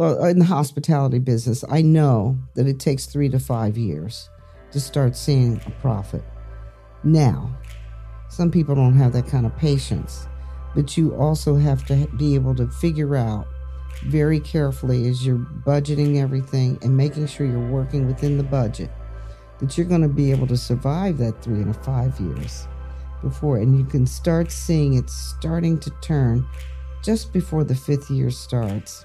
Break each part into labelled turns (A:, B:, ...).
A: In the hospitality business, I know that it takes three to five years to start seeing a profit. Now, some people don't have that kind of patience, but you also have to be able to figure out very carefully as you're budgeting everything and making sure you're working within the budget that you're going to be able to survive that three and a five years before and you can start seeing it starting to turn just before the fifth year starts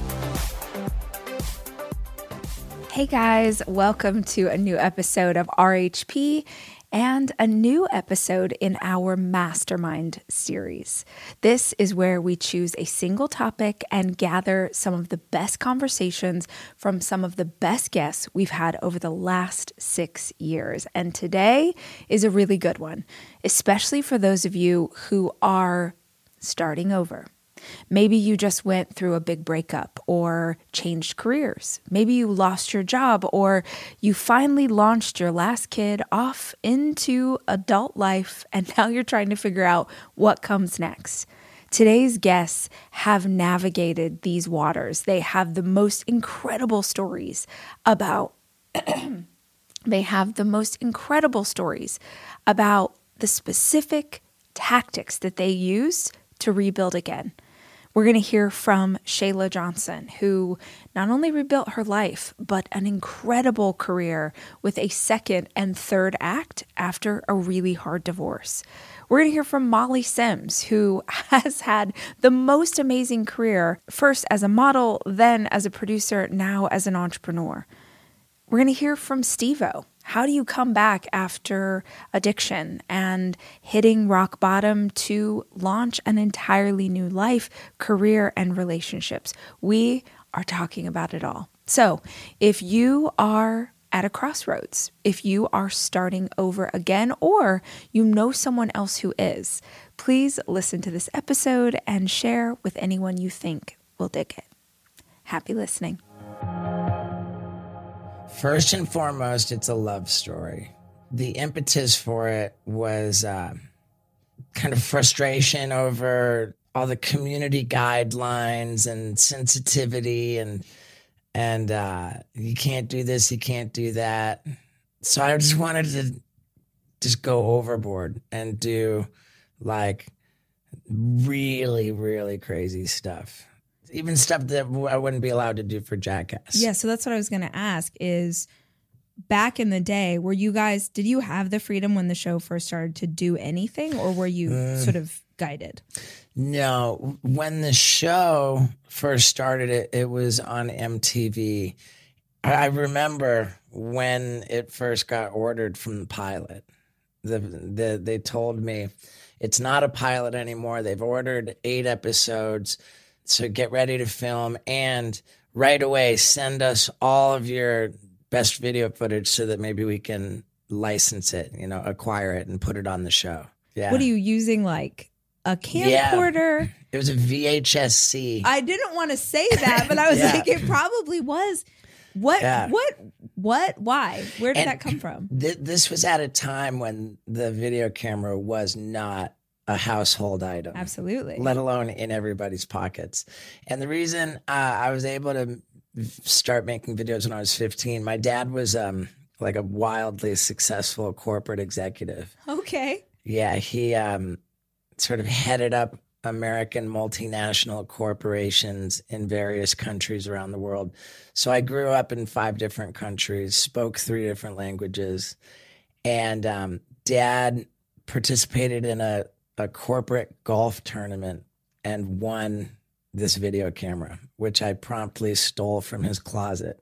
B: Hey guys, welcome to a new episode of RHP and a new episode in our Mastermind series. This is where we choose a single topic and gather some of the best conversations from some of the best guests we've had over the last six years. And today is a really good one, especially for those of you who are starting over. Maybe you just went through a big breakup or changed careers. Maybe you lost your job or you finally launched your last kid off into adult life and now you're trying to figure out what comes next. Today's guests have navigated these waters. They have the most incredible stories about they have the most incredible stories about the specific tactics that they use to rebuild again. We're going to hear from Sheila Johnson, who not only rebuilt her life, but an incredible career with a second and third act after a really hard divorce. We're going to hear from Molly Sims, who has had the most amazing career, first as a model, then as a producer, now as an entrepreneur. We're going to hear from Steve-O, how do you come back after addiction and hitting rock bottom to launch an entirely new life, career, and relationships? We are talking about it all. So, if you are at a crossroads, if you are starting over again, or you know someone else who is, please listen to this episode and share with anyone you think will dig it. Happy listening.
C: First and foremost, it's a love story. The impetus for it was uh, kind of frustration over all the community guidelines and sensitivity and and uh, you can't do this, you can't do that. So I just wanted to just go overboard and do like Really, really crazy stuff. Even stuff that I wouldn't be allowed to do for Jackass.
B: Yeah, so that's what I was going to ask is back in the day, were you guys did you have the freedom when the show first started to do anything or were you
C: Mm.
B: sort of guided?
C: No, when the show first started, it, it was on MTV. I, I remember when it first got ordered from the pilot. The, the they told me it's not a pilot anymore. They've ordered eight episodes, so get ready to film and right away send us all of your best video footage so that maybe we can license it, you know, acquire it and put it on the show. Yeah.
B: What are you using like a
C: Yeah.
B: camcorder?
C: It was a VHS-C.
B: I didn't want to say that, but I was
C: Yeah.
B: like it probably was. What
C: Yeah.
B: what what why? Where did
C: And-
B: that come from?
C: Th- this was at a time when the video camera was not a household item,
B: Absolutely.
C: let alone in everybody's pockets. And the reason uh, I was able to start making videos when I was 15, my dad was um, like a wildly successful corporate executive.
B: Okay.
C: Yeah, he um, sort of headed up American multinational corporations in various countries around the world. So I grew up in five different countries, spoke three different languages, and um, dad participated in a, a corporate golf tournament and won this video camera, which I promptly stole from his closet.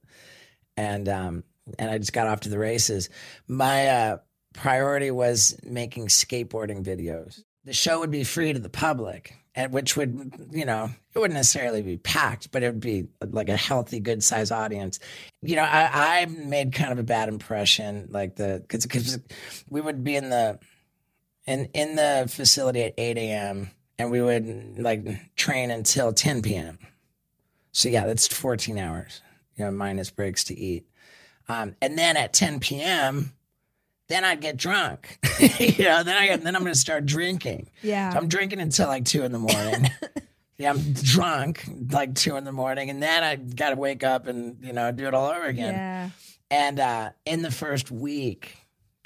C: And um, and I just got off to the races. My uh, priority was making skateboarding videos. The show would be free to the public, and which would, you know, it wouldn't necessarily be packed, but it would be like a healthy, good size audience. You know, I, I made kind of a bad impression, like the because because we would be in the in in the facility at eight a.m. and we would like train until ten p.m. So yeah, that's fourteen hours, you know, minus breaks to eat. Um, and then at 10 p.m., then I'd get drunk. you know, then I get, then I'm going to start drinking.
B: Yeah.
C: So I'm drinking until like two in the morning. yeah, I'm drunk like two in the morning, and then I got to wake up and you know do it all over again.
B: yeah.
C: And uh, in the first week,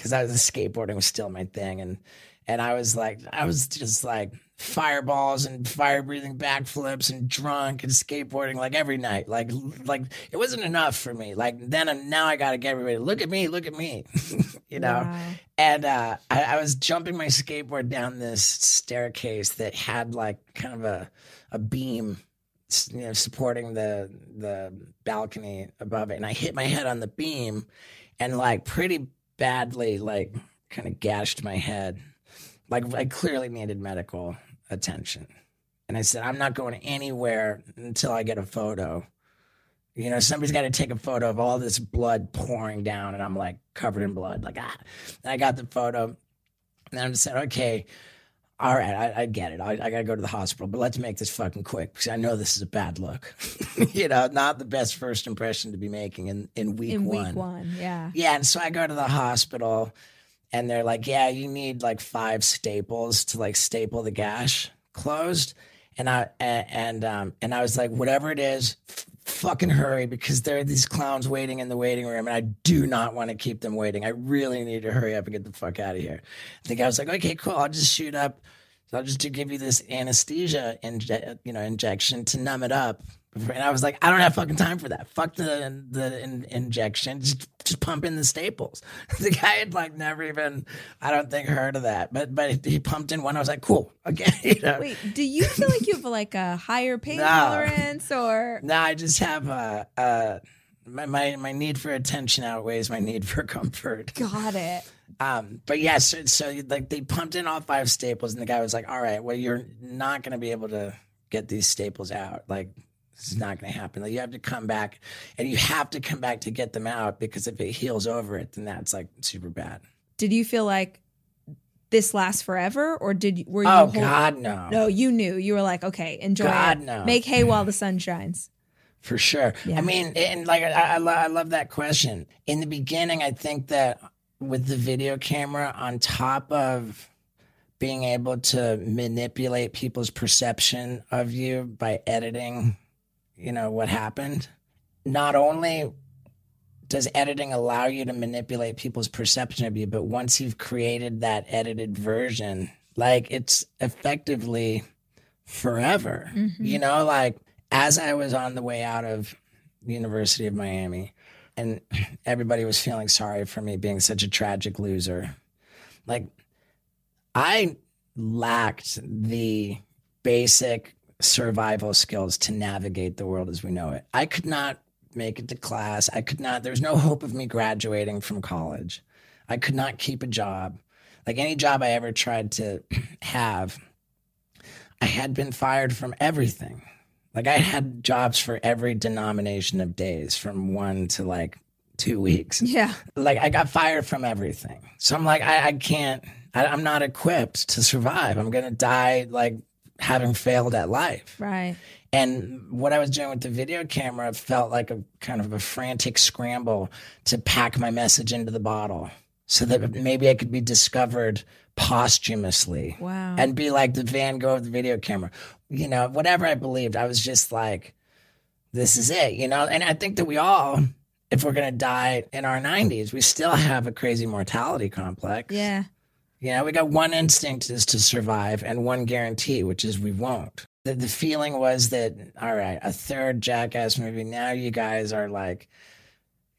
C: because I was skateboarding was still my thing, and and I was like, I was just like fireballs and fire breathing backflips and drunk and skateboarding like every night. Like like it wasn't enough for me. Like then and now I got to get everybody look at me, look at me, you know.
B: Wow.
C: And uh, I, I was jumping my skateboard down this staircase that had like kind of a a beam you know, supporting the the balcony above it, and I hit my head on the beam, and like pretty badly, like kind of gashed my head, like I clearly needed medical attention. And I said, I'm not going anywhere until I get a photo. You know, somebody's got to take a photo of all this blood pouring down, and I'm like covered in blood, like ah. And I got the photo, and I said, okay, all right, I, I get it. I, I got to go to the hospital, but let's make this fucking quick because I know this is a bad look. you know, not the best first impression to be making in, in week
B: In
C: one.
B: week one. Yeah.
C: Yeah, and so I go to the hospital, and they're like, "Yeah, you need like five staples to like staple the gash closed." And I and and, um, and I was like, "Whatever it is, fucking hurry because there are these clowns waiting in the waiting room, and I do not want to keep them waiting. I really need to hurry up and get the fuck out of here." I think I was like, "Okay, cool. I'll just shoot up. I'll just give you this anesthesia, inje- you know, injection to numb it up." And I was like, I don't have fucking time for that. Fuck the the in, injection. Just just pump in the staples. The guy had like never even, I don't think, heard of that. But but he pumped in one. I was like, cool. Okay. You know?
B: Wait, do you feel like you have like a higher pain
C: No.
B: tolerance or
C: No, I just have a. uh my, my my need for attention outweighs my need for comfort.
B: got it?
C: Um, but yes, so, so like they pumped in all five staples, and the guy was like, "All right, well, you're not going to be able to get these staples out. Like, this is not going to happen. Like, you have to come back, and you have to come back to get them out because if it heals over it, then that's like super bad.
B: Did you feel like this lasts forever or did you, were you
C: Oh God, no,
B: No, you knew. You were like, okay, enjoy
C: God,
B: it.
C: no.
B: Make hay while the sun shines.
C: for sure.
B: Yeah.
C: I mean, and like I, I, I love that question. In the beginning, I think that with the video camera on top of being able to manipulate people's perception of you by editing, you know, what happened, not only does editing allow you to manipulate people's perception of you, but once you've created that edited version, Like it's effectively forever. Mm-hmm. You know, like as I was on the way out of the University of Miami and everybody was feeling sorry for me being such a tragic loser. Like I lacked the basic survival skills to navigate the world as we know it. I could not make it to class. I could not, there was no hope of me graduating from college. I could not keep a job. Like any job I ever tried to have, I had been fired from everything. Like I had jobs for every denomination of days from one to like two weeks.
B: Yeah.
C: Like I got fired from everything. So I'm like, I, I can't, I, I'm not equipped to survive. I'm going to die like having failed at life.
B: Right.
C: And what I was doing with the video camera felt like a kind of a frantic scramble to pack my message into the bottle so that maybe I could be discovered posthumously
B: Wow.
C: and be like the Van Gogh of the video camera. You know, whatever I believed, I was just like, this is it, you know? And I think that we all, if we're going to die in our 90s, we still have a crazy mortality complex.
B: yeah.
C: You know, we got one instinct is to survive and one guarantee, which is we won't. The, the feeling was that, all right, a third Jackass movie. Now you guys are like,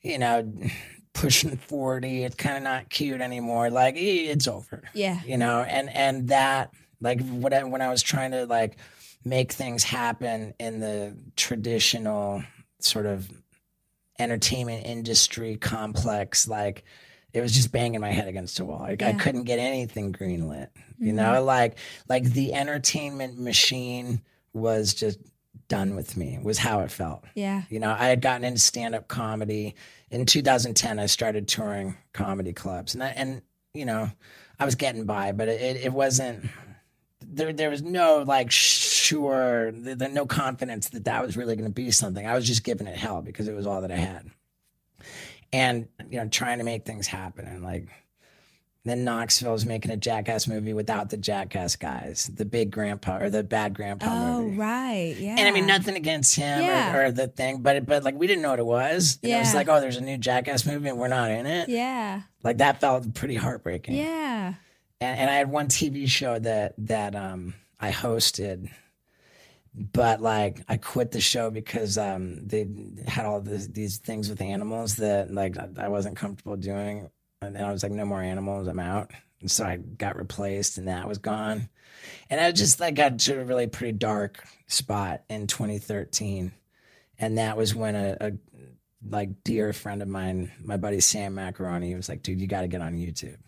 C: you know, pushing 40. It's kind of not cute anymore. Like, it's over.
B: Yeah.
C: You know, and, and that, like, what I, when I was trying to, like, make things happen in the traditional sort of entertainment industry complex, like, it was just banging my head against the wall. Like I couldn't get anything greenlit. You know, mm-hmm. like like the entertainment machine was just done with me. Was how it felt.
B: Yeah.
C: You know, I had gotten into stand up comedy in 2010. I started touring comedy clubs, and I, and you know, I was getting by, but it it wasn't. There, there was no like sure, there, there no confidence that that was really going to be something. I was just giving it hell because it was all that I had and you know trying to make things happen and like then Knoxville was making a Jackass movie without the Jackass guys, the big grandpa or the bad grandpa
B: Oh,
C: movie.
B: right. Yeah.
C: And I mean, nothing against him
B: Yeah.
C: or, or the thing, but but like we didn't know what it was. And It was like, oh, there's a new Jackass movie and we're not in it.
B: Yeah.
C: Like that felt pretty heartbreaking.
B: Yeah.
C: And, and I had one TV show that that um I hosted, but like I quit the show because um they had all this, these things with animals that like I wasn't comfortable doing, and then I was like, no more animals, I'm out. And so I got replaced, and that was gone. And I just like got to a really pretty dark spot in 2013, and that was when a, a like dear friend of mine, my buddy Sam Macaroni, was like, dude, you got to get on YouTube.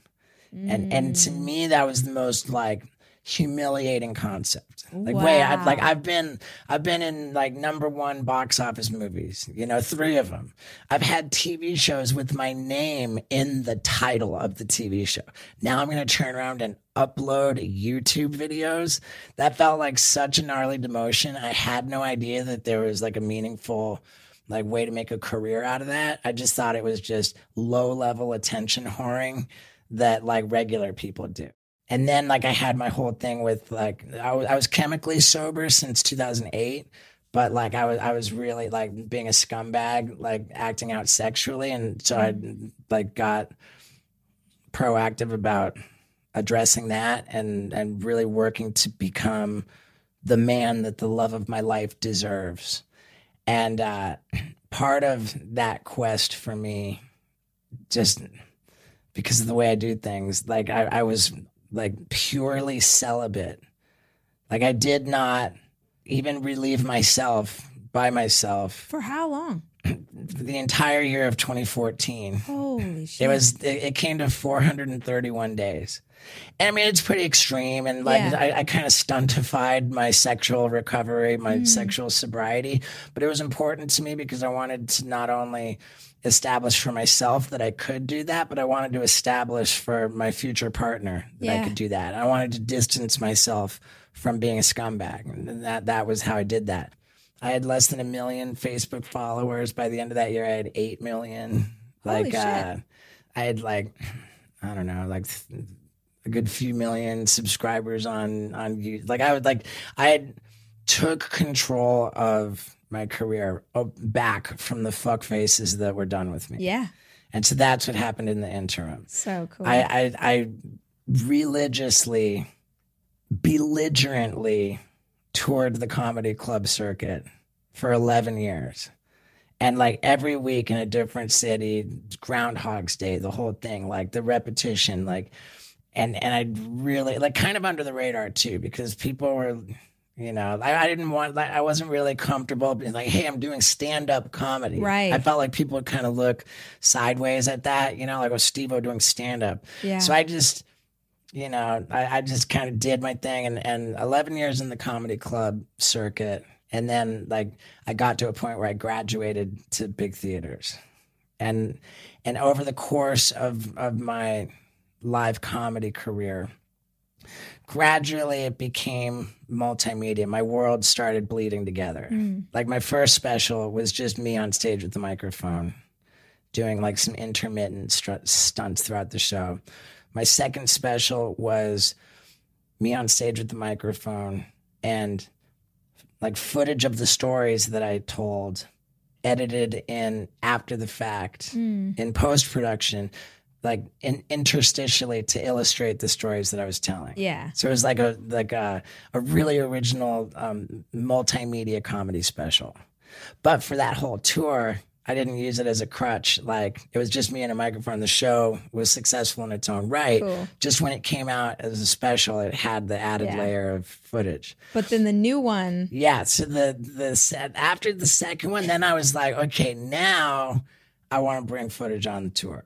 C: And and to me that was the most like humiliating concept. Like wait, I, like I've been I've been in like number 1 box office movies, you know, 3 of them. I've had TV shows with my name in the title of the TV show. Now I'm going to turn around and upload YouTube videos. That felt like such a gnarly demotion. I had no idea that there was like a meaningful like way to make a career out of that. I just thought it was just low level attention whoring that like regular people do. And then like I had my whole thing with like I was, I was chemically sober since 2008, but like I was I was really like being a scumbag, like acting out sexually, and so I like got proactive about addressing that and and really working to become the man that the love of my life deserves. And uh, part of that quest for me, just because of the way I do things, like I, I was like purely celibate. Like I did not even relieve myself by myself
B: For how long?
C: the entire year of 2014.
B: Holy shit.
C: It was it, it came to 431 days. And I mean it's pretty extreme and like
B: Yeah.
C: I, I kind of stuntified my sexual recovery, my sexual sobriety. But it was important to me because I wanted to not only establish for myself that I could do that, but I wanted to establish for my future partner that I could do that. I wanted to distance myself from being a scumbag. And that that was how I did that. I had less than a million Facebook followers. By the end of that year, I had eight million. Like, uh, I had like, I don't know, like th- a good few million subscribers on on you. Like, I would like, I had took control of my career uh, back from the fuck faces that were done with me.
B: yeah.
C: And so that's what happened in the interim.
B: So cool.
C: I, I, I religiously belligerently toured the comedy club circuit for 11 years. And like every week in a different city, Groundhog's Day, the whole thing, like the repetition, like, and and I really like kind of under the radar too because people were, you know, I, I didn't want like I wasn't really comfortable being like, hey, I'm doing stand up comedy.
B: Right.
C: I felt like people would kind of look sideways at that, you know, like oh, was Steve O doing stand up.
B: Yeah.
C: So I just you know, I, I just kind of did my thing and, and 11 years in the comedy club circuit. And then like I got to a point where I graduated to big theaters. And and over the course of, of my live comedy career, gradually it became multimedia. My world started bleeding together. Mm. Like my first special was just me on stage with the microphone doing like some intermittent stunts throughout the show. My second special was me on stage with the microphone and like footage of the stories that I told, edited in after the fact, mm. in post production, like in interstitially to illustrate the stories that I was telling.
B: Yeah.
C: So it was like a like a, a really original um, multimedia comedy special. But for that whole tour, I didn't use it as a crutch. Like it was just me and a microphone. The show was successful in its own right.
B: Cool.
C: Just when it came out as a special, it had the added
B: Yeah.
C: layer of footage.
B: But then the new one,
C: Yeah. So the the set after the second one, then I was like, okay, now I want to bring footage on the tour.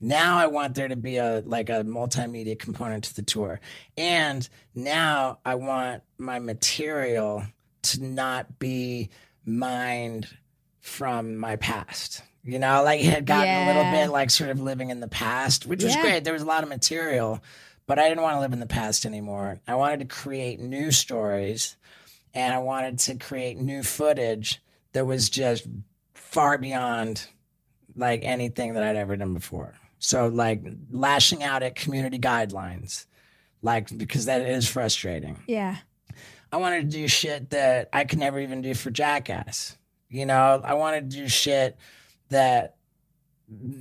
C: Now I want there to be a like a multimedia component to the tour. And now I want my material to not be mined from my past. You know, like it had gotten a little bit like sort of living in the past, which was
B: Yeah.
C: great. There was a lot of material, but I didn't want to live in the past anymore. I wanted to create new stories and I wanted to create new footage that was just far beyond like anything that I'd ever done before. So like lashing out at community guidelines, like because that is frustrating.
B: yeah.
C: I wanted to do shit that I could never even do for Jackass. You know, I wanted to do shit that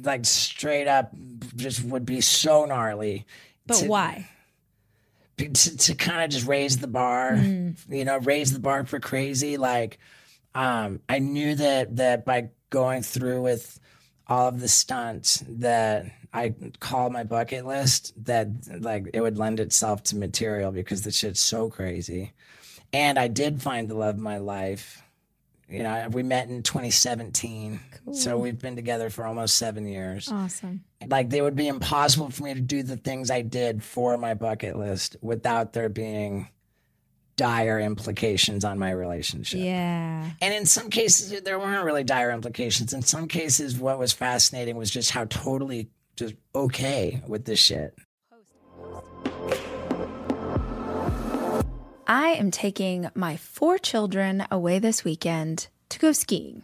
C: like straight up just would be so gnarly.
B: But
C: to-
B: why?
C: to, to kind of just raise the bar, you know, raise the bar for crazy. Like, um, I knew that that by going through with all of the stunts that I call my bucket list, that like it would lend itself to material because the shit's so crazy. And I did find the love of my life. You know, we met in 2017, so we've been together for almost seven years
B: Awesome.
C: like they would be impossible for me to do the things I did for my bucket list without there being dire implications on my relationship.
B: Yeah.
C: And in some cases there weren't really dire implications. In some cases what was fascinating was just how totally just okay with this shit.
B: I am taking my four children away this weekend to go skiing.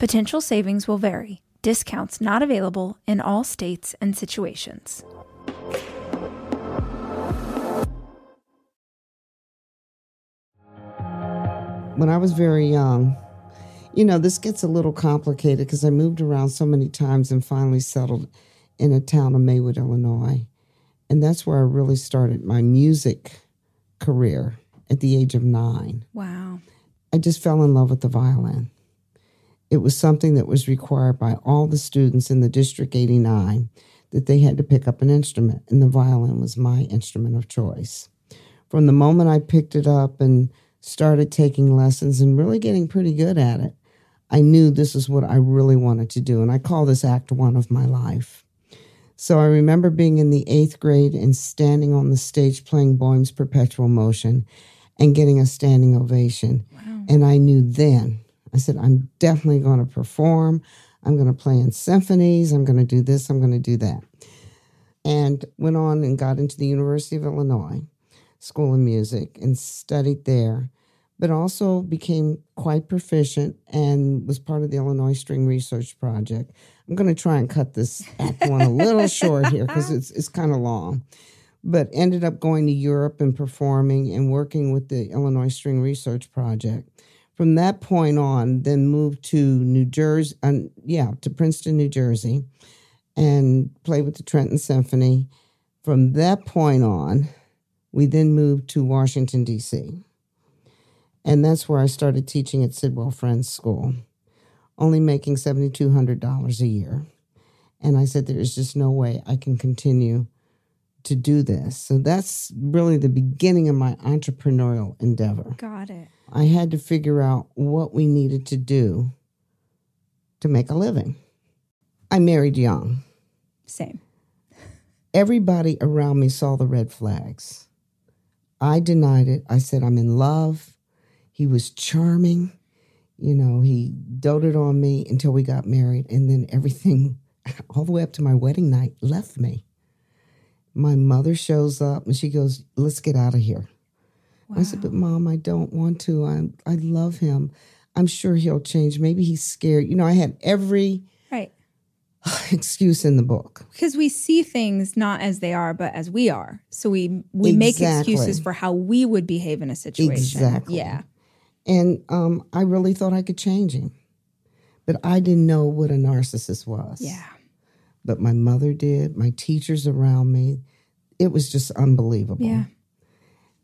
B: Potential savings will vary. Discounts not available in all states and situations.
A: When I was very young, you know, this gets a little complicated because I moved around so many times and finally settled in a town of Maywood, Illinois. And that's where I really started my music career at the age of nine.
B: Wow.
A: I just fell in love with the violin. It was something that was required by all the students in the District 89 that they had to pick up an instrument, and the violin was my instrument of choice. From the moment I picked it up and started taking lessons and really getting pretty good at it, I knew this is what I really wanted to do. And I call this act one of my life. So I remember being in the eighth grade and standing on the stage playing Boehm's Perpetual Motion and getting a standing ovation. Wow. And I knew then, I said, I'm definitely going to perform. I'm going to play in symphonies. I'm going to do this. I'm going to do that. And went on and got into the University of Illinois School of Music and studied there but also became quite proficient and was part of the Illinois String Research Project. I'm going to try and cut this act one a little short here because it's it's kind of long. But ended up going to Europe and performing and working with the Illinois String Research Project. From that point on, then moved to New Jersey, uh, yeah, to Princeton, New Jersey, and played with the Trenton Symphony. From that point on, we then moved to Washington, D.C and that's where I started teaching at Sidwell Friends School, only making $7,200 a year. And I said, there's just no way I can continue to do this. So that's really the beginning of my entrepreneurial endeavor.
B: Got it.
A: I had to figure out what we needed to do to make a living. I married young.
B: Same.
A: Everybody around me saw the red flags. I denied it. I said, I'm in love. He was charming. You know, he doted on me until we got married. And then everything, all the way up to my wedding night, left me. My mother shows up and she goes, Let's get out of here. Wow. I said, But mom, I don't want to. I, I love him. I'm sure he'll change. Maybe he's scared. You know, I had every
B: right
A: excuse in the book
B: because we see things not as they are but as we are so we we exactly. make excuses for how we would behave in a situation
A: exactly
B: yeah
A: and um, I really thought I could change him. But I didn't know what a narcissist was.
B: Yeah.
A: But my mother did, my teachers around me. It was just unbelievable.
B: Yeah.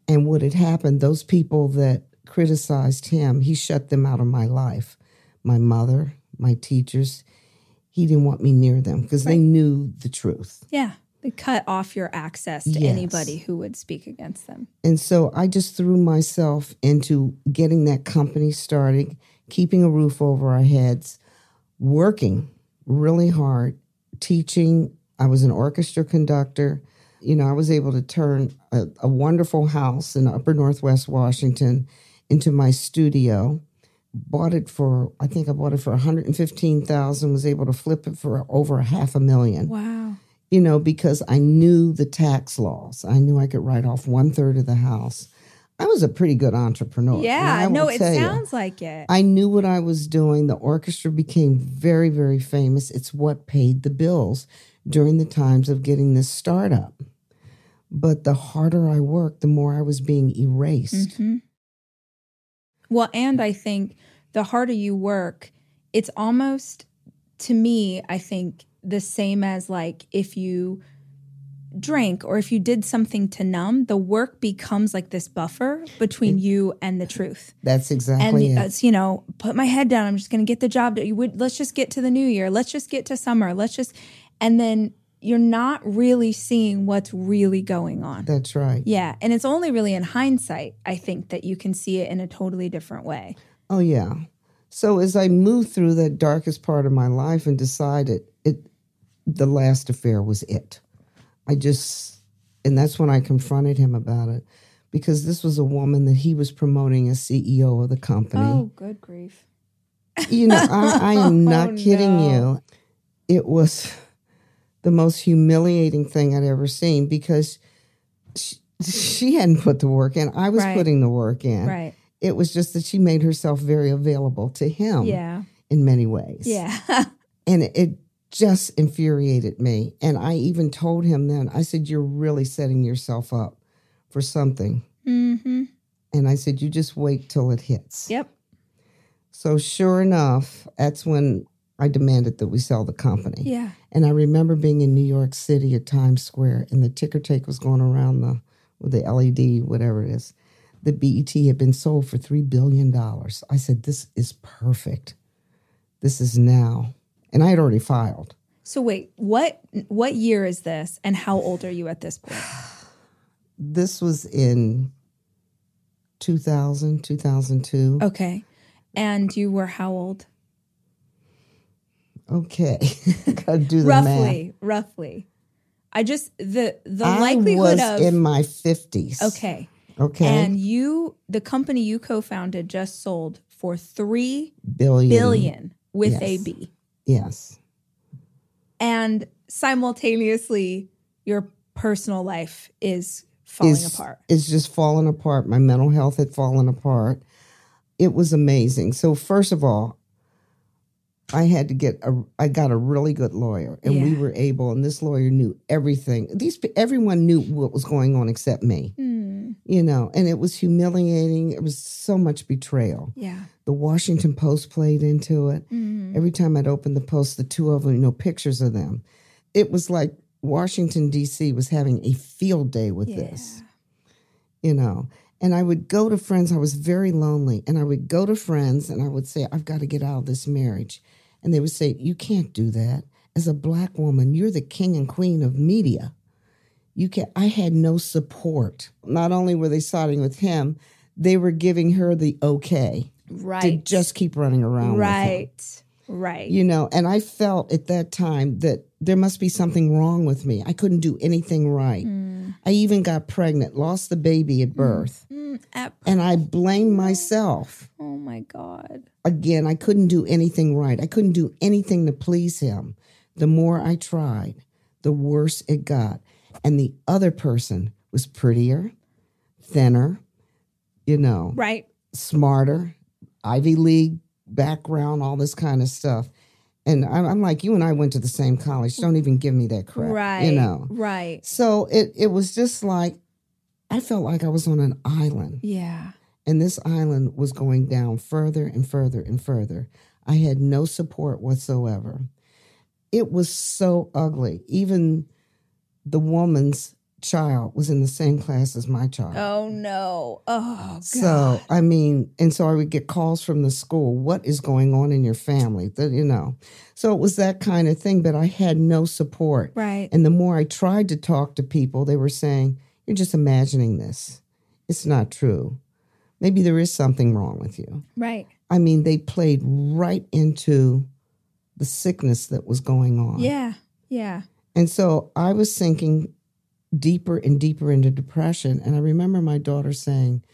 A: And what had happened, those people that criticized him, he shut them out of my life. My mother, my teachers, he didn't want me near them because right. they knew the truth.
B: Yeah They cut off your access to yes. anybody who would speak against them.
A: And so I just threw myself into getting that company started, keeping a roof over our heads, working really hard, teaching. I was an orchestra conductor. You know, I was able to turn a, a wonderful house in upper Northwest Washington into my studio bought it for I think I bought it for 115,000 was able to flip it for over a half a million.
B: Wow
A: you know, because I knew the tax laws. I knew I could write off one third of the house. I was a pretty good entrepreneur.
B: Yeah, no, it sounds you, like it.
A: I knew what I was doing. The orchestra became very, very famous. It's what paid the bills during the times of getting this startup. But the harder I worked, the more I was being erased. Mm-hmm.
B: Well, and I think the harder you work, it's almost, to me, I think the same as like if you drank or if you did something to numb, the work becomes like this buffer between you and the truth.
A: That's
B: And
A: exactly it.
B: it's, you know, put my head down. I'm just going to get the job. done. You would let's just get to the new year. Let's just get to summer. Let's just, and then you're not really seeing what's really going on.
A: That's right.
B: Yeah, and it's only really in hindsight, I think, that you can see it in a totally different way.
A: Oh yeah. So as I moved through that darkest part of my life and decided it the last affair was it. I just and that's when I confronted him about it because this was a woman that he was promoting as CEO of the company.
B: Oh, good grief.
A: You know, I, I am oh, not
B: Oh,
A: kidding
B: no.
A: you. It was the most humiliating thing I'd ever seen because she, she hadn't put the work in. I was
B: Right.
A: putting the work in.
B: Right.
A: It was just that she made herself very available to him
B: Yeah.
A: in many ways.
B: Yeah.
A: And it, it just infuriated me. And I even told him then, I said, You're really setting yourself up for something.
B: mm-hmm.
A: And I said, You just wait till it hits.
B: Yep.
A: So sure enough, that's when I demanded that we sell the company.
B: Yeah.
A: And I remember being in New York City at Times Square, and the ticker tape was going around the with the LED, whatever it is. The BET had been sold for three billion dollars. I said, "This is perfect. This is now." And I had already filed.
B: So wait, what what year is this and how old are you at this point?
A: This was in 2000, 2002.
B: Okay. And you were how old?
A: Okay, gotta do the math.
B: roughly, roughly. I just the the
A: I
B: likelihood
A: was
B: of
A: in my fifties.
B: Okay.
A: Okay.
B: And you the company you co-founded just sold for 3
A: billion.
B: billion with a
A: Yes.
B: B.
A: Yes.
B: And simultaneously your personal life is falling
A: is,
B: apart.
A: It's just falling apart. My mental health had fallen apart. It was amazing. So first of all, I had to get a. I got a really good lawyer, and we were able. And this lawyer knew everything. These everyone knew what was going on except me.
B: Hmm. Hmm.
A: You know, and it was humiliating. It was so much betrayal.
B: Yeah.
A: The Washington Post played into it.
B: Mm.
A: Every time I'd open the Post, the two of them, you know, pictures of them. It was like Washington D.C. was having a field day with
B: Yeah.
A: this you know. And I would go to friends, I was very lonely, and I would go to friends and I would say, I've got to get out of this marriage. And they would say, You can't do that. As a black woman, you're the king and queen of media. You can I had no support. Not only were they siding with him, they were giving her the okay
B: Right.
A: to just keep running around. with him
B: right. Right.
A: you know and i felt at that time that there must be something wrong with me i couldn't do anything right i even got pregnant lost the baby at birth
B: Mm, ap-
A: and i blamed myself
B: oh my god.
A: again i couldn't do anything right i couldn't do anything to please him the more i tried the worse it got and the other person was prettier thinner you know
B: Right.
A: smarter, Ivy League background, all this kind of stuff. And I'm, I'm like, you and I went to the same college. Don't even give me that crap.
B: Right.
A: You know.
B: Right.
A: So it it was just like I felt like I was on an island.
B: Yeah.
A: And this island was going down further and further and further. I had no support whatsoever. It was so ugly. Even the woman's child was in the same class as my child.
B: Oh no. Oh god.
A: So I mean, and so I would get calls from the school. What is going on in your family? That you know. So it was that kind of thing. But I had no support.
B: right.
A: And the more I tried to talk to people, they were saying, "You're just imagining this. It's not true. Maybe there is something wrong with you."
B: Right.
A: I mean, they played right into the sickness that was going on.
B: Yeah. Yeah.
A: And so I was sinking deeper and deeper into depression. And I remember my daughter saying,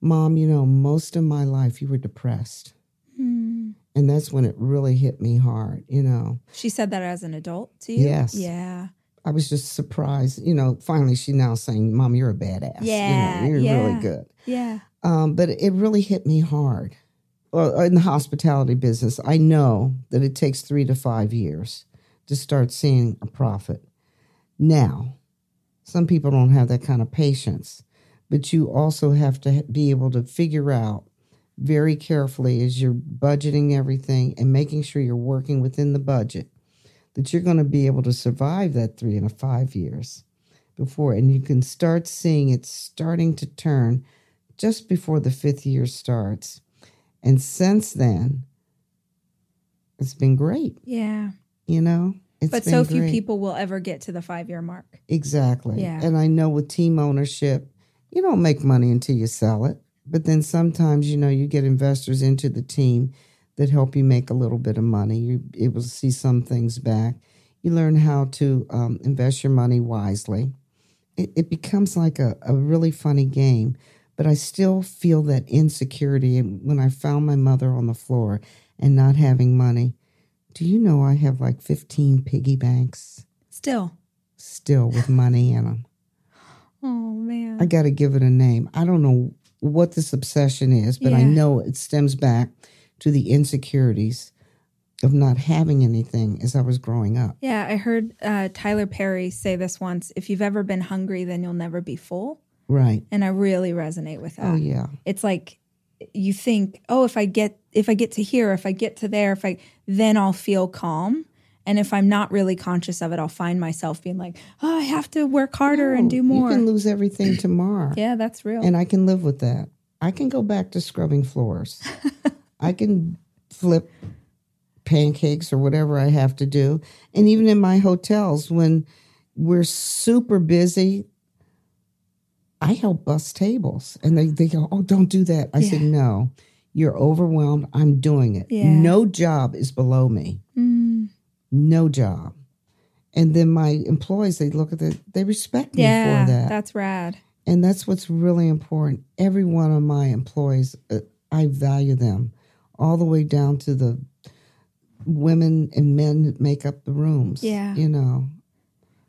A: Mom, you know, most of my life you were depressed.
B: Hmm.
A: And that's when it really hit me hard. You know,
B: She said that as an adult to you?
A: Yes.
B: Yeah.
A: I was just surprised. You know, finally she now saying, Mom, you're a badass.
B: Yeah,
A: You know, you're
B: yeah.
A: really good.
B: Yeah.
A: Um, but it really hit me hard. Well, in the hospitality business, I know that it takes three to five years to start seeing a profit. Now, some people don't have that kind of patience, but you also have to be able to figure out very carefully as you're budgeting everything and making sure you're working within the budget that you're going to be able to survive that three and a five years. before, and you can start seeing it starting to turn just before the fifth year starts. And since then, it's been great.
B: Yeah.
A: You know, it's
B: but so few
A: great.
B: people will ever get to the five year mark.
A: Exactly.
B: Yeah.
A: And I know with team ownership, you don't make money until you sell it. But then sometimes, you know, you get investors into the team that help you make a little bit of money. You're able to see some things back. You learn how to um, invest your money wisely. It, it becomes like a, a really funny game. But I still feel that insecurity. When I found my mother on the floor and not having money, do you know I have like 15 piggy banks?
B: Still.
A: still with money in them.
B: Oh man.
A: I got to give it a name. I don't know what this obsession is, but I know it stems back to the insecurities of not having anything as I was growing up.
B: yeah, I heard uh, Tyler Perry say this once. If you've ever been hungry, then you'll never be full.
A: Right.
B: And I really resonate with that.
A: Oh yeah.
B: It's like you think, oh, if I get if I get to here, if I get to there, if I then I'll feel calm. And if I'm not really conscious of it, I'll find myself being like, oh, I have to work harder and do more.
A: You can lose everything tomorrow.
B: yeah, that's real.
A: And I can live with that. I can go back to scrubbing floors. I can flip pancakes or whatever I have to do. And even in my hotels, when we're super busy, I help bus tables. And they, they go, Oh, don't do that. I said, No, you're overwhelmed. I'm doing it.
B: Yeah.
A: No job is below me.
B: Mm,
A: No job. And then my employees, they look at it, they respect me
B: yeah,
A: for that.
B: that's rad.
A: And that's what's really important. Every one of my employees, uh, I value them all the way down to the women and men that make up the rooms.
B: Yeah.
A: You know,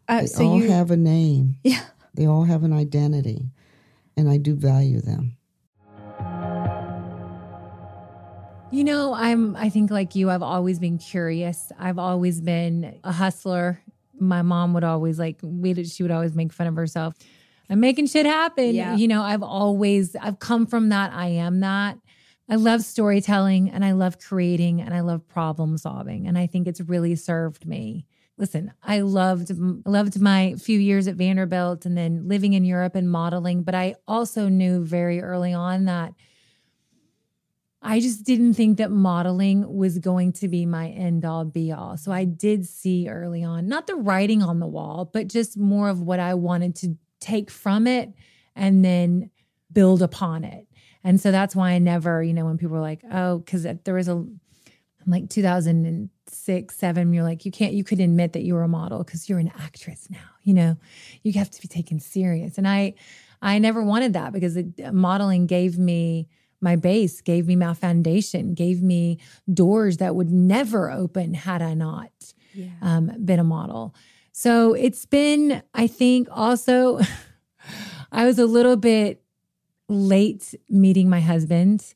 B: Uh,
A: they
B: so
A: all
B: you,
A: have a name,
B: yeah,
A: they all have an identity, and I do value them.
D: You know, I'm I think like you, I've always been curious. I've always been a hustler. My mom would always like we she would always make fun of herself. I'm making shit happen.
B: Yeah.
D: You know, I've always I've come from that. I am that. I love storytelling and I love creating and I love problem solving and I think it's really served me. Listen, I loved loved my few years at Vanderbilt and then living in Europe and modeling, but I also knew very early on that I just didn't think that modeling was going to be my end all be all. So I did see early on, not the writing on the wall, but just more of what I wanted to take from it and then build upon it. And so that's why I never, you know, when people were like, oh, because uh, there was a, like 2006, seven, you're like, you can't, you could admit that you were a model because you're an actress now, you know, you have to be taken serious. And I, I never wanted that because it, modeling gave me my base, gave me my foundation, gave me doors that would never open had I not
B: yeah.
D: um, been a model. So it's been, I think, also, I was a little bit late meeting my husband.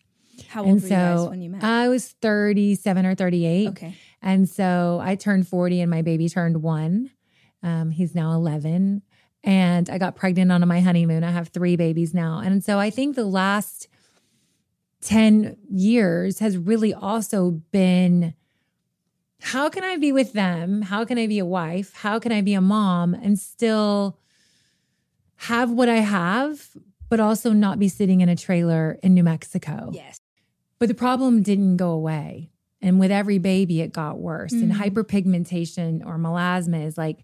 B: How old
D: And
B: were you guys
D: so
B: when you met?
D: I was 37 or 38.
B: okay.
D: And so I turned 40 and my baby turned one. Um, he's now 11. And I got pregnant on my honeymoon. I have three babies now. And so I think the last 10 years has really also been how can I be with them? How can I be a wife? How can I be a mom and still have what I have, but also not be sitting in a trailer in New Mexico?
B: Yes.
D: But the problem didn't go away. And with every baby, it got worse. And
B: Mhm.
D: hyperpigmentation or melasma is like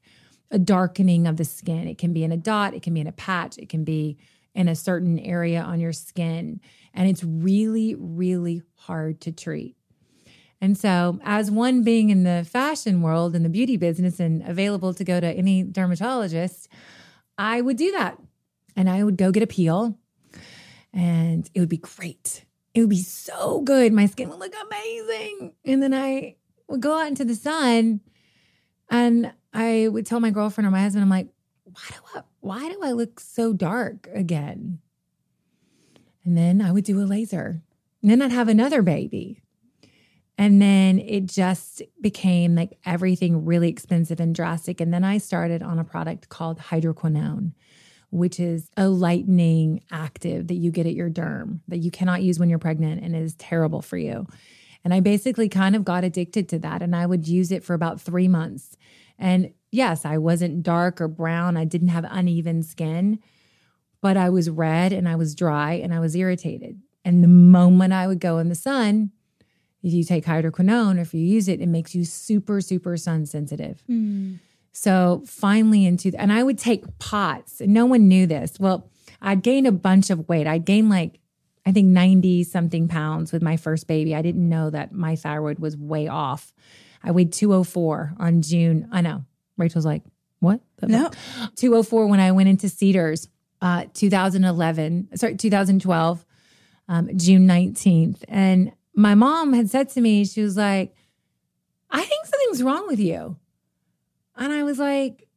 D: a darkening of the skin. It can be in a dot, it can be in a patch, it can be in a certain area on your skin. And it's really, really hard to treat. And so, as one being in the fashion world and the beauty business and available to go to any dermatologist, I would do that. And I would go get a peel and it would be great. It would be so good. My skin would look amazing. And then I would go out into the sun and I would tell my girlfriend or my husband, I'm like, why do I why do I look so dark again? And then I would do a laser. And then I'd have another baby. And then it just became like everything really expensive and drastic. And then I started on a product called hydroquinone, which is a lightening active that you get at your derm that you cannot use when you're pregnant and is terrible for you. And I basically kind of got addicted to that. And I would use it for about three months. And yes, I wasn't dark or brown. I didn't have uneven skin, but I was red and I was dry and I was irritated. And the moment I would go in the sun, if you take hydroquinone or if you use it, it makes you super, super sun sensitive. Mm. So finally, into and I would take pots, no one knew this. Well, I'd gain a bunch of weight. I'd gain like I think ninety something pounds with my first baby. I didn't know that my thyroid was way off. I weighed two hundred four on June. I know. Rachel's like, what?
B: No.
D: two hundred four when I went into Cedars, uh, two thousand eleven. Sorry, two thousand twelve, um, June nineteenth, and my mom had said to me, she was like, "I think something's wrong with you." And I was like,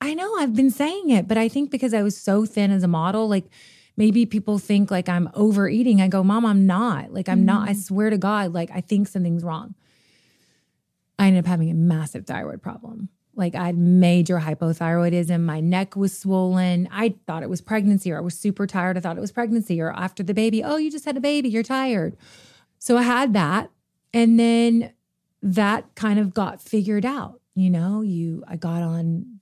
D: I know I've been saying it, but I think because I was so thin as a model, like maybe people think like I'm overeating. I go, Mom, I'm not. Like, I'm not. I mm-hmm. swear to God, like, I think something's wrong. I ended up having a massive thyroid problem. Like, I had major hypothyroidism. My neck was swollen. I thought it was pregnancy, or I was super tired. I thought it was pregnancy, or after the baby, oh, you just had a baby, you're tired. So I had that. And then that kind of got figured out you know you i got on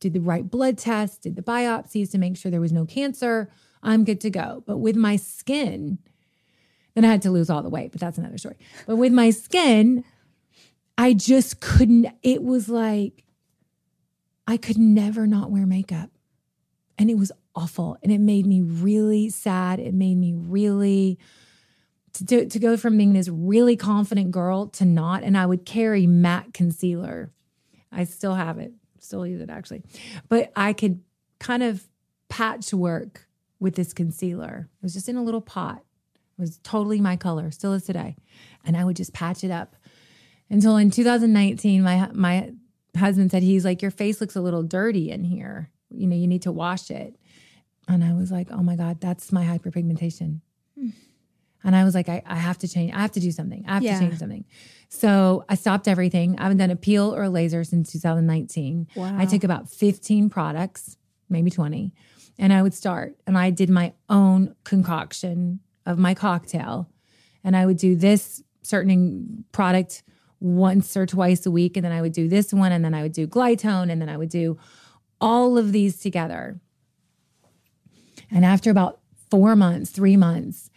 D: did the right blood test did the biopsies to make sure there was no cancer. I'm good to go. But with my skin then i had to lose all the weight but that's another story. But with my skin i just couldn't it was like i could never not wear makeup. And it was awful. And it made me really sad. It made me really to, to go from being this really confident girl to not and i would carry matte concealer I still have it, still use it actually. But I could kind of patchwork with this concealer. It was just in a little pot. It was totally my color, still is today. And I would just patch it up until in 2019, my my husband said he's like, Your face looks a little dirty in here. You know, you need to wash it. And I was like, Oh my God, that's my hyperpigmentation. Hmm. And I was like, I, I have to change. I have to do something. I have
B: Yeah.
D: to change something. So I stopped everything. I haven't done a peel or a laser since 2019.
B: Wow.
D: I took about 15 products, maybe 20, and I would start. And I did my own concoction of my cocktail. And I would do this certain product once or twice a week. And then I would do this one. And then I would do Glytone. And then I would do all of these together. And after about four months, three months,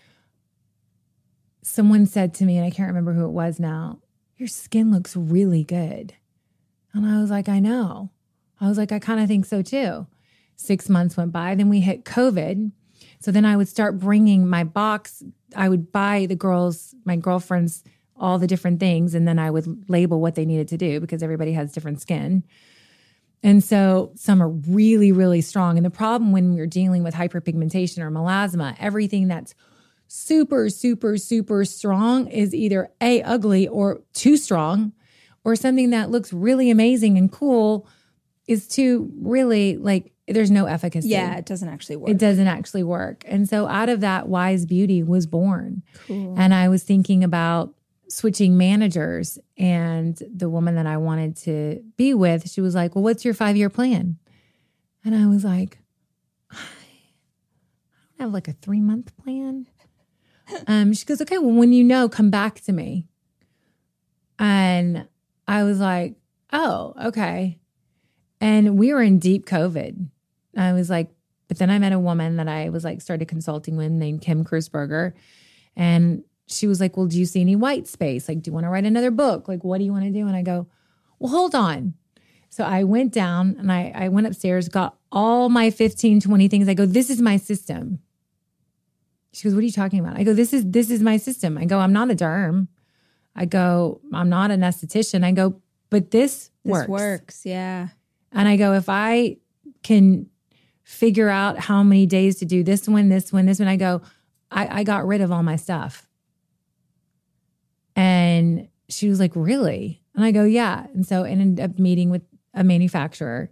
D: someone said to me, and I can't remember who it was now, your skin looks really good. And I was like, I know. I was like, I kind of think so too. Six months went by. Then we hit COVID. So then I would start bringing my box. I would buy the girls, my girlfriends, all the different things. And then I would label what they needed to do because everybody has different skin. And so some are really, really strong. And the problem when we're dealing with hyperpigmentation or melasma, everything that's super, super, super strong is either A, ugly or too strong, or something that looks really amazing and cool is too really like there's no efficacy.
B: Yeah, it doesn't actually work.
D: It doesn't actually work. And so out of that, YSE Beauty was born.
B: Cool.
D: And I was thinking about switching managers. And the woman that I wanted to be with, she was like, Well, what's your five year plan? And I was like, I don't have like a three month plan. Um, she goes, Okay, well, when you know, come back to me. And I was like, Oh, okay. And we were in deep COVID. I was like, but then I met a woman that I was like started consulting with named Kim Krusberger. And she was like, Well, do you see any white space? Like, do you want to write another book? Like, what do you want to do? And I go, Well, hold on. So I went down and I, I went upstairs, got all my 15, 20 things. I go, This is my system. She goes, What are you talking about? I go, This is this is my system. I go, I'm not a derm. I go, I'm not an esthetician. I go, but this,
B: this
D: works.
B: works. Yeah.
D: And I go, if I can figure out how many days to do this one, this one, this one, I go, I, I got rid of all my stuff. And she was like, Really? And I go, Yeah. And so I ended up meeting with a manufacturer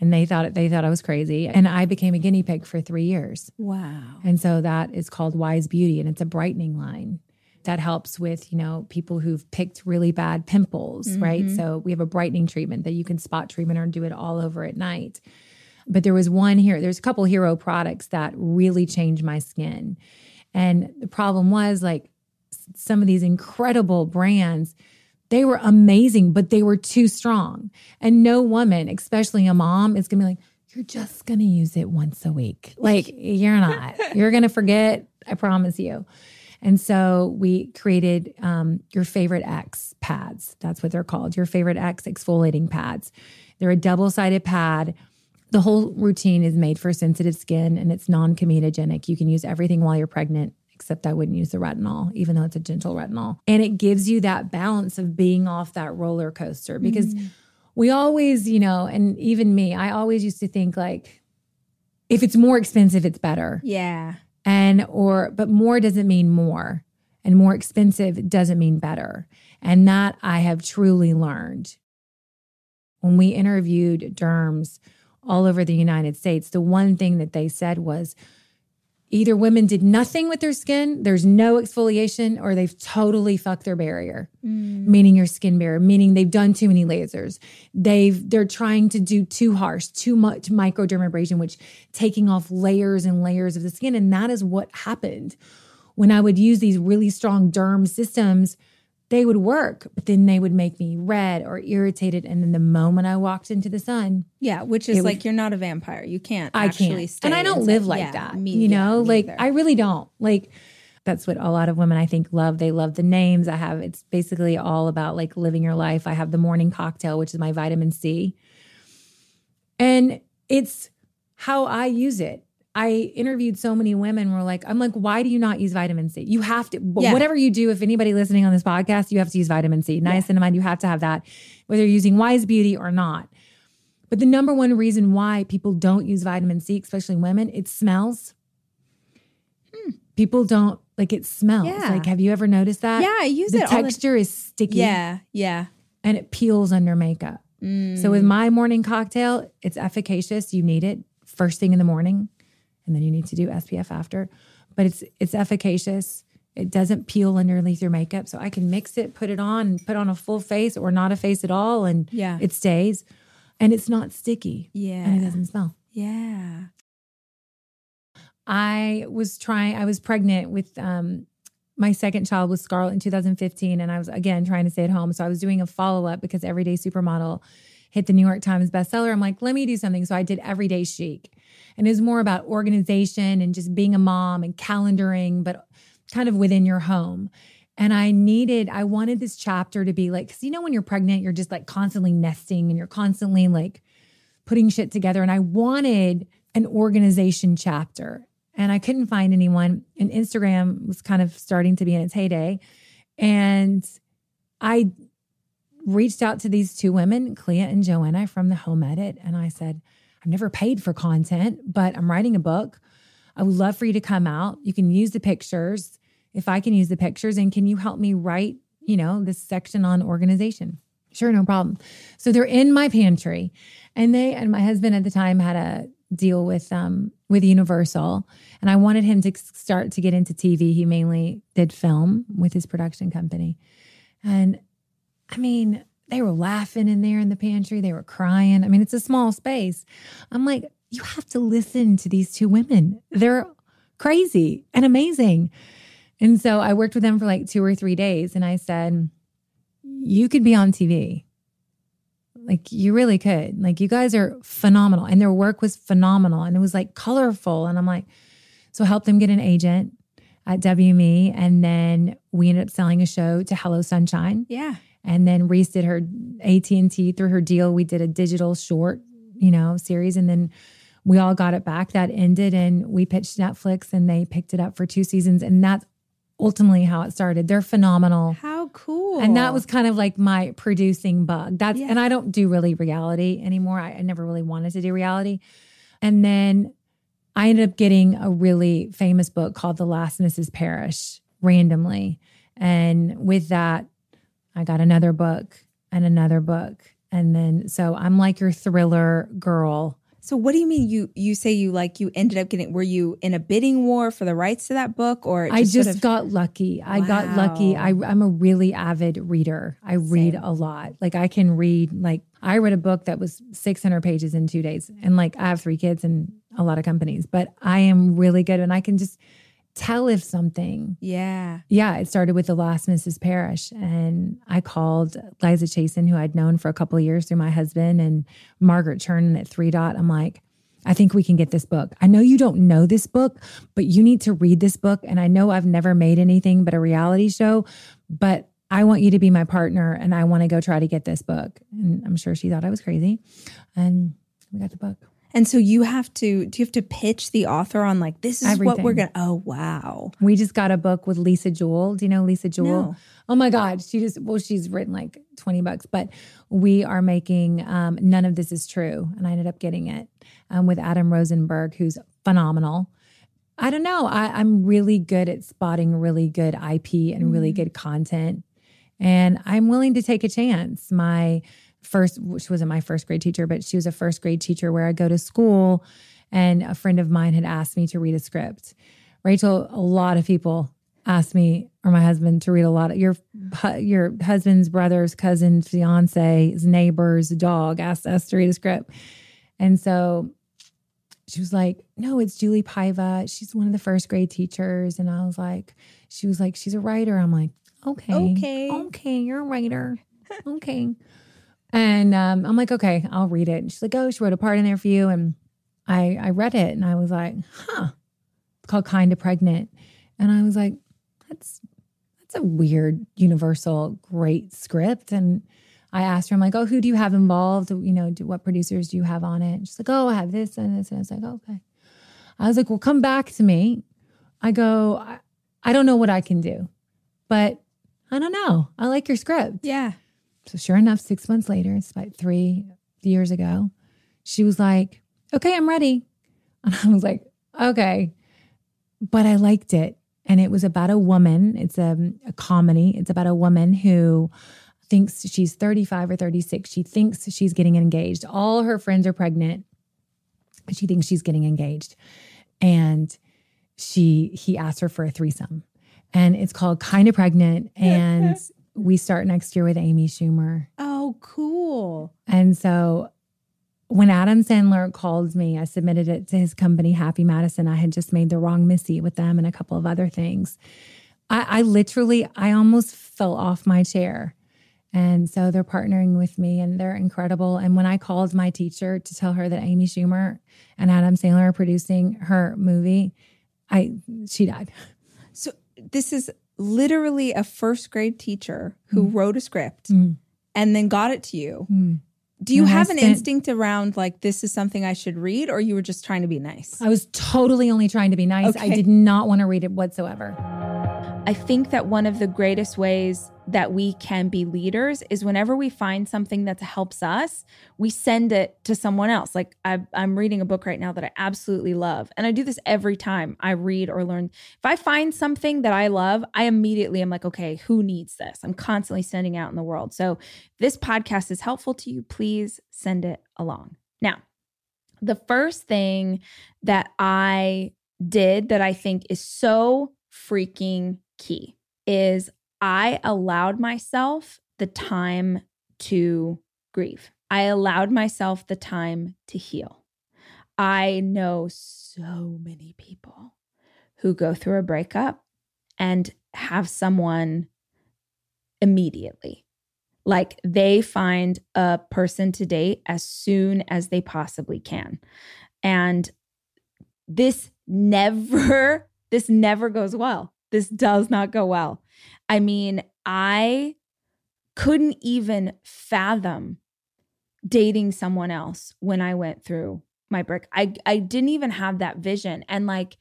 D: and they thought it they thought I was crazy. And I became a guinea pig for three years.
B: Wow.
D: And so that is called YSE Beauty, and it's a brightening line that helps with, you know, people who've picked really bad pimples, right? Mm-hmm. So we have a brightening treatment that you can spot treatment or do it all over at night. But there was one here, there's a couple hero products that really changed my skin. And the problem was like some of these incredible brands, They were amazing, but they were too strong. And no woman, especially a mom, is going to be like, you're just going to use it once a week. Like, you're not. You're going to forget. I promise you. And so we created um, your favorite X pads. That's what they're called. Your favorite X exfoliating pads. They're a double sided pad. The whole routine is made for sensitive skin and it's non comedogenic. You can use everything while you're pregnant, except I wouldn't use the retinol, even though it's a gentle retinol. And it gives you that balance of being off that roller coaster because mm. we always, you know, and even me, I always used to think like, if it's more expensive, it's better.
B: Yeah.
D: And, or, but more doesn't mean more, and more expensive doesn't mean better. And that I have truly learned. When we interviewed derms all over the United States, the one thing that they said was, Either women did nothing with their skin, there's no exfoliation, or they've totally fucked their barrier, mm. meaning your skin barrier, meaning they've done too many lasers. They've they're trying to do too harsh, too much microdermabrasion, which taking off layers and layers of the skin. And that is what happened when I would use these really strong derm systems they would work, but then they would make me red or irritated. And then the moment I walked into the sun,
B: yeah, which is like you're not a vampire. You can't.
D: I can't, and I don't live like yeah, that. Me, you know, yeah, like either. I really don't. Like that's what a lot of women I think love. They love the names I have. It's basically all about like living your life. I have the morning cocktail, which is my vitamin C, and it's how I use it. I interviewed so many women were like, I'm like, why do you not use vitamin C? You have to, yeah. whatever you do, if anybody listening on this podcast, you have to use vitamin C. Niacinamide, yeah. you have to have that, whether you're using YSE Beauty or not. But the number one reason why people don't use vitamin C, especially women, it smells. Hmm. People don't like it smells. Yeah. Like, have you ever noticed that?
B: Yeah, I use
D: the
B: it.
D: The texture is sticky.
B: Yeah, yeah.
D: And it peels under makeup. Mm. So with my morning cocktail, it's efficacious. You need it first thing in the morning and then you need to do SPF after. But it's it's efficacious. It doesn't peel underneath your makeup, so I can mix it, put it on, put on a full face or not a face at all, and
B: yeah,
D: it stays, and it's not sticky.
B: Yeah,
D: and it doesn't smell.
B: Yeah.
D: I was trying. I was pregnant with um, my second child with Scarlett in 2015, and I was again trying to stay at home. So I was doing a follow up because Everyday Supermodel hit the New York Times bestseller. I'm like, let me do something. So I did Everyday Chic. And was more about organization and just being a mom and calendaring, but kind of within your home. And I needed, I wanted this chapter to be like, because you know, when you're pregnant, you're just like constantly nesting and you're constantly like putting shit together. And I wanted an organization chapter. And I couldn't find anyone. And Instagram was kind of starting to be in its heyday. And I reached out to these two women, Clea and Joanna from the Home Edit, and I said, I've never paid for content, but I'm writing a book. I would love for you to come out. You can use the pictures if I can use the pictures, and can you help me write, you know, this section on organization? Sure, no problem. So they're in my pantry, and they and my husband at the time had a deal with um with Universal, and I wanted him to start to get into TV. He mainly did film with his production company, and I mean, they were laughing in there in the pantry. They were crying. I mean, it's a small space. I'm like, you have to listen to these two women. They're crazy and amazing. And so I worked with them for like two or three days and I said, you could be on TV. Like you really could. Like you guys are phenomenal. And their work was phenomenal. And it was like colorful. And I'm like, so help them get an agent at WME. And then we ended up selling a show to Hello Sunshine.
B: Yeah.
D: And then Reese did her AT and T through her deal. We did a digital short, you know, series, and then we all got it back. That ended, and we pitched Netflix, and they picked it up for two seasons, and that's ultimately how it started. They're phenomenal.
B: How cool!
D: And that was kind of like my producing bug. That's yeah. and I don't do really reality anymore. I, I never really wanted to do reality, and then I ended up getting a really famous book called The Last Mrs. Parrish randomly. And with that, I got another book and another book. And then so I'm like your thriller girl.
B: So what do you mean you you say you like you ended up getting were you in a bidding war for the rights to that book or
D: just I just sort of, got lucky. I wow. got lucky. I I'm a really avid reader. I Same. read a lot. Like I can read like I read a book that was 600 pages in 2 days and like I have 3 kids and a lot of companies, but I am really good and I can just tell if something.
B: Yeah.
D: Yeah, it started with the last Mrs. Parrish. And I called Liza Chasin, who I'd known for a couple of years through my husband, and Margaret Chernin at Three Dot. I'm like, I think we can get this book. I know you don't know this book, but you need to read this book. And I know I've never made anything but a reality show, but I want you to be my partner and I want to go try to get this book. And I'm sure she thought I was crazy. And we got the book.
B: And so you have to do you have to pitch the author on like this is what we're gonna oh wow.
D: We just got a book with Lisa Jewell. Do you know Lisa Jewell?
B: No.
D: Oh my God. She just, well, she's written like 20 bucks, but we are making um, None of This Is True. And I ended up getting it um, with Adam Rosenberg, who's phenomenal. I don't know. I, I'm really good at spotting really good IP and really good content. And I'm willing to take a chance. My first, she wasn't my first grade teacher, but she was a first grade teacher where I go to school. And a friend of mine had asked me to read a script. Rachel, a lot of people asked me or my husband to read a lot of your your husband's brother's cousin's fiance's neighbor's dog asked us to read a script. And so she was like, No, it's Julie Paiva. She's one of the first grade teachers. And I was like, She was like, She's a writer. I'm like, Okay.
B: Okay.
D: Okay. You're a writer. okay. And um, I'm like, Okay, I'll read it. And she's like, Oh, she wrote a part in there for you. And I, I read it and I was like, Huh. It's called Kind of Pregnant. And I was like, That's that's a weird, universal, great script. And I asked her, I'm like, oh, who do you have involved? You know, do, what producers do you have on it? And she's like, oh, I have this and this. And I was like, okay. I was like, well, come back to me. I go, I, I don't know what I can do, but I don't know. I like your script.
B: Yeah.
D: So sure enough, six months later, it's about three years ago, she was like, okay, I'm ready. And I was like, okay. But I liked it. And it was about a woman. It's a, a comedy. It's about a woman who thinks she's 35 or 36. She thinks she's getting engaged. All her friends are pregnant. She thinks she's getting engaged. And she he asked her for a threesome. And it's called Kind of Pregnant. And we start next year with Amy Schumer.
B: Oh, cool.
D: And so when Adam Sandler called me, I submitted it to his company, Happy Madison. I had just made the wrong Missy with them and a couple of other things. I, I literally, I almost fell off my chair. And so they're partnering with me and they're incredible. And when I called my teacher to tell her that Amy Schumer and Adam Sandler are producing her movie, I she died.
B: So this is literally a first grade teacher who wrote a script
D: Mm.
B: and then got it to you.
D: Mm.
B: Do you
D: And I
B: have an
D: spent-
B: instinct around like this is something I should read, or you were just trying to be nice?
D: I was totally only trying to be nice. I did not want to read it whatsoever.
B: I think that one of the greatest ways that we can be leaders is whenever we find something that helps us, we send it to someone else. Like I, I'm reading a book right now that I absolutely love. And I do this every time I read or learn. If I find something that I love, I immediately am like, okay, who needs this? I'm constantly sending out in the world. So this podcast is helpful to you, please send it along. Now, the first thing that I did that I think is so freaking key is I allowed myself the time to grieve. I allowed myself the time to heal. I know so many people who go through a breakup and have someone immediately. Like they find a person to date as soon as they possibly can. And this never this never goes well. This does not go well. I mean, I couldn't even fathom dating someone else when I went through my break. I I didn't even have that vision and like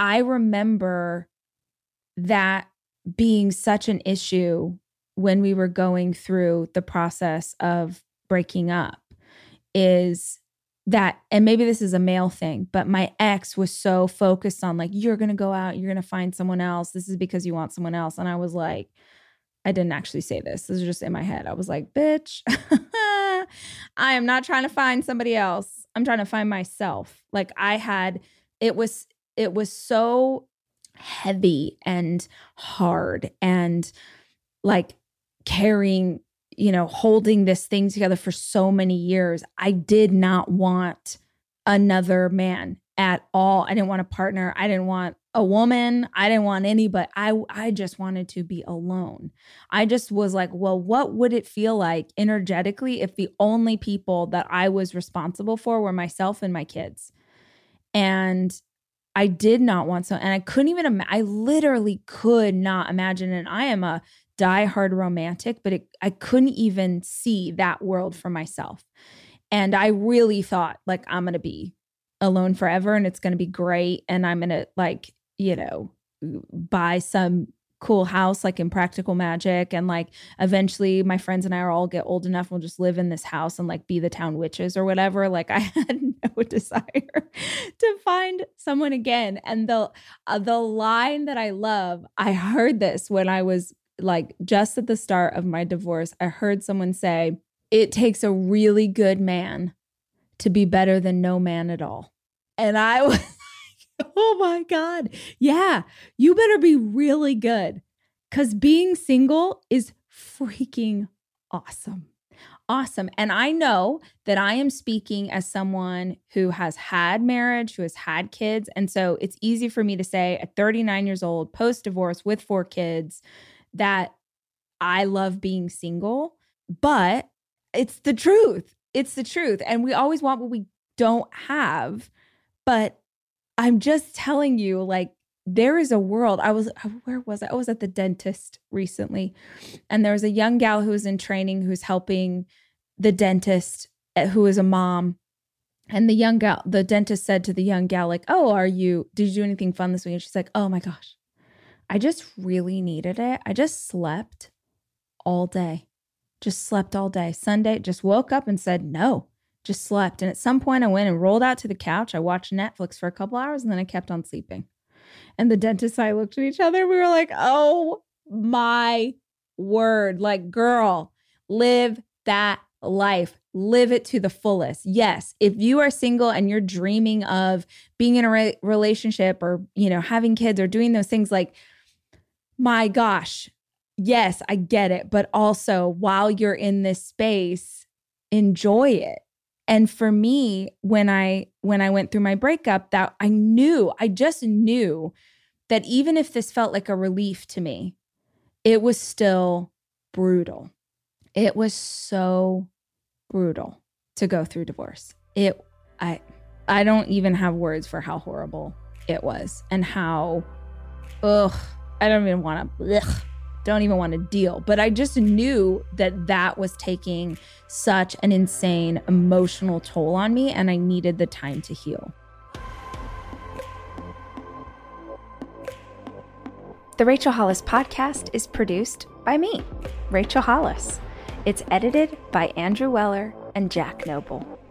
B: I remember that being such an issue when we were going through the process of breaking up is that and maybe this is a male thing but my ex was so focused on like you're going to go out you're going to find someone else. This is because you want someone else. And i was like i didn't actually say this. This is just in my head. I was like bitch i am not trying to find somebody else. I'm trying to find myself. Like i had it was it was so heavy and hard and like carrying you know, holding this thing together for so many years, I did not want another man at all. I didn't want a partner. I didn't want a woman. I didn't want anybody. I I just wanted to be alone. I just was like, well, what would it feel like energetically if the only people that I was responsible for were myself and my kids? And I did not want so and I couldn't even Im- I literally could not imagine and I am a diehard romantic, but it, I couldn't even see that world for myself. And I really thought like I'm going to be alone forever and it's going to be great. And I'm going to like, you know, buy some cool house like in practical magic. And like eventually my friends and I are all get old enough we'll just live in this house and like be the town witches or whatever. Like I had no desire to find someone again. And the uh, the line that I love I heard this when I was like just at the start of my divorce I heard someone say it takes a really good man to be better than no man at all and I was like, oh my God. Yeah, you better be really good because being single is freaking awesome. Awesome. And I know that I am speaking as someone who has had marriage, who has had kids. And so it's easy for me to say at 39 years old, post divorce with four kids, that I love being single. But it's the truth. It's the truth. And we always want what we don't have. But I'm just telling you, like, there is a world. I was, uh, where was I? I was at the dentist recently, and there was a young gal who was in training who's helping the dentist uh, who is a mom. And the young gal, the dentist said to the young gal, like, Oh, are you, did you do anything fun this week? And she's like, Oh my gosh, I just really needed it. I just slept all day, just slept all day. Sunday, just woke up and said, No, just slept. And at some point, I went and rolled out to the couch. I watched Netflix for a couple hours and then I kept on sleeping. And the dentist and I looked at each other. We were like, oh my word. Like, girl, live that life. Live it to the fullest. Yes, if you are single and you're dreaming of being in a re- relationship or, you know, having kids or doing those things, like, my gosh, yes, I get it. But also, while you're in this space, enjoy it and for me when i when i went through my breakup that i knew i just knew that even if this felt like a relief to me it was still brutal it was so brutal to go through divorce it i i don't even have words for how horrible it was and how ugh i don't even want to don't even want to deal. But I just knew that that was taking such an insane emotional toll on me, and I needed the time to heal. The Rachel Hollis podcast is produced by me, Rachel Hollis. It's edited by Andrew Weller and Jack Noble.